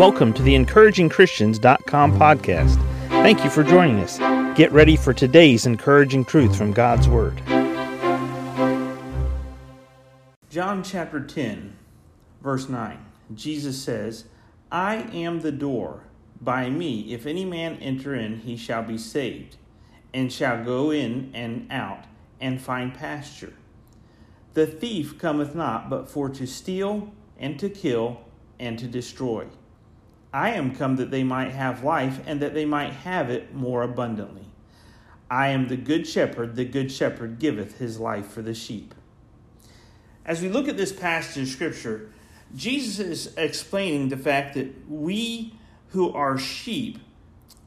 Welcome to the encouragingchristians.com podcast. Thank you for joining us. Get ready for today's encouraging truth from God's Word. John chapter 10, verse 9. Jesus says, I am the door. By me, if any man enter in, he shall be saved, and shall go in and out, and find pasture. The thief cometh not but for to steal, and to kill, and to destroy. I am come that they might have life, and that they might have it more abundantly. I am the good shepherd, the good shepherd giveth his life for the sheep. As we look at this passage of Scripture, Jesus is explaining the fact that we who are sheep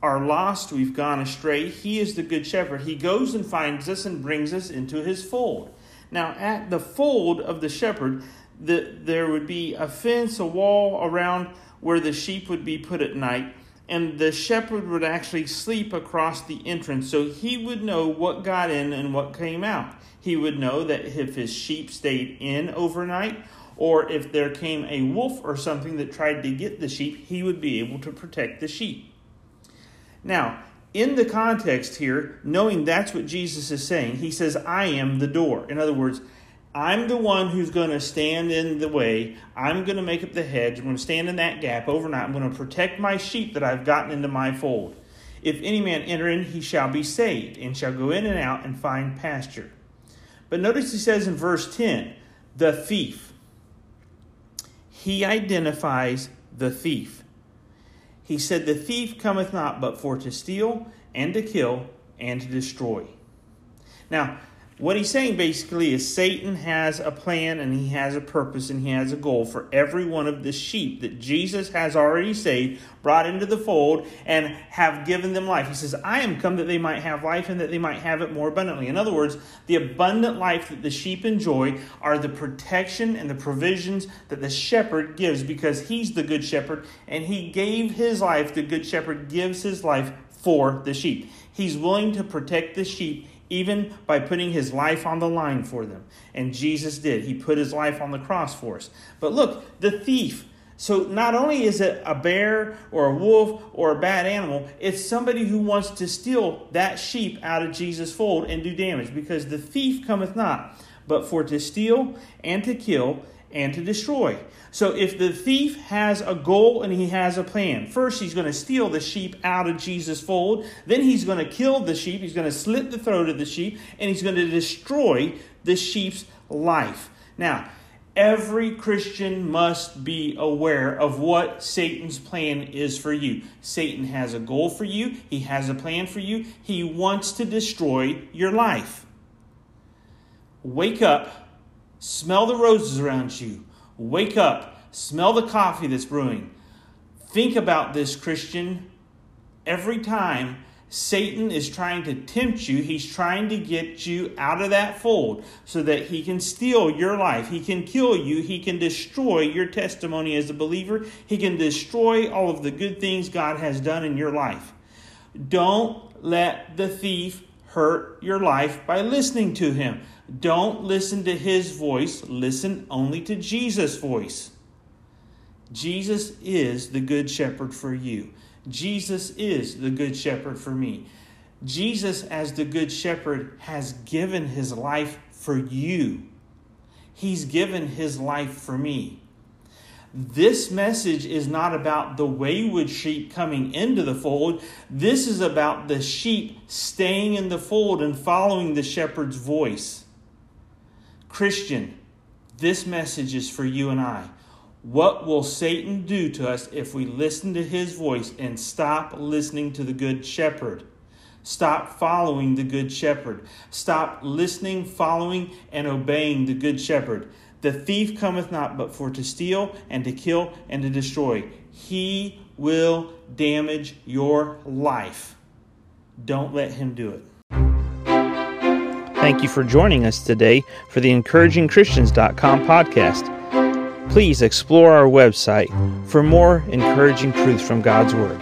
are lost, we've gone astray. He is the good shepherd. He goes and finds us and brings us into his fold. Now, at the fold of the shepherd, the, there would be a fence, a wall around where the sheep would be put at night, and the shepherd would actually sleep across the entrance so he would know what got in and what came out. He would know that if his sheep stayed in overnight, or if there came a wolf or something that tried to get the sheep, he would be able to protect the sheep. Now, in the context here, knowing that's what Jesus is saying, he says, I am the door. In other words, I'm the one who's going to stand in the way. I'm going to make up the hedge. I'm going to stand in that gap overnight. I'm going to protect my sheep that I've gotten into my fold. If any man enter in, he shall be saved, and shall go in and out and find pasture. But notice he says in verse 10, the thief. He identifies the thief. He said, The thief cometh not but for to steal, and to kill, and to destroy. Now, what he's saying basically is Satan has a plan and he has a purpose and he has a goal for every one of the sheep that Jesus has already saved, brought into the fold, and have given them life. He says, I am come that they might have life and that they might have it more abundantly. In other words, the abundant life that the sheep enjoy are the protection and the provisions that the shepherd gives because he's the good shepherd and he gave his life. The good shepherd gives his life for the sheep. He's willing to protect the sheep even by putting his life on the line for them. And Jesus did. He put his life on the cross for us. But look, the thief. So not only is it a bear or a wolf or a bad animal, it's somebody who wants to steal that sheep out of Jesus' fold and do damage because the thief cometh not but for to steal and to kill and to destroy. So if the thief has a goal and he has a plan, first he's going to steal the sheep out of Jesus' fold, then he's going to kill the sheep, he's going to slit the throat of the sheep, and he's going to destroy the sheep's life. Now, every Christian must be aware of what Satan's plan is for you. Satan has a goal for you, he has a plan for you, he wants to destroy your life. Wake up Smell the roses around you. Wake up. Smell the coffee that's brewing. Think about this, Christian. Every time Satan is trying to tempt you, he's trying to get you out of that fold so that he can steal your life. He can kill you. He can destroy your testimony as a believer. He can destroy all of the good things God has done in your life. Don't let the thief hurt your life by listening to him. Don't listen to his voice, listen only to Jesus' voice. Jesus is the good shepherd for you. Jesus is the good shepherd for me. Jesus, as the good shepherd, has given his life for you. He's given his life for me. This message is not about the wayward sheep coming into the fold. This is about the sheep staying in the fold and following the shepherd's voice. Christian, this message is for you and I. What will Satan do to us if we listen to his voice and stop listening to the good shepherd? Stop following the good shepherd. Stop listening, following, and obeying the good shepherd. The thief cometh not but for to steal and to kill and to destroy. He will damage your life. Don't let him do it. Thank you for joining us today for the encouragingchristians.com podcast. Please explore our website for more encouraging truths from God's Word.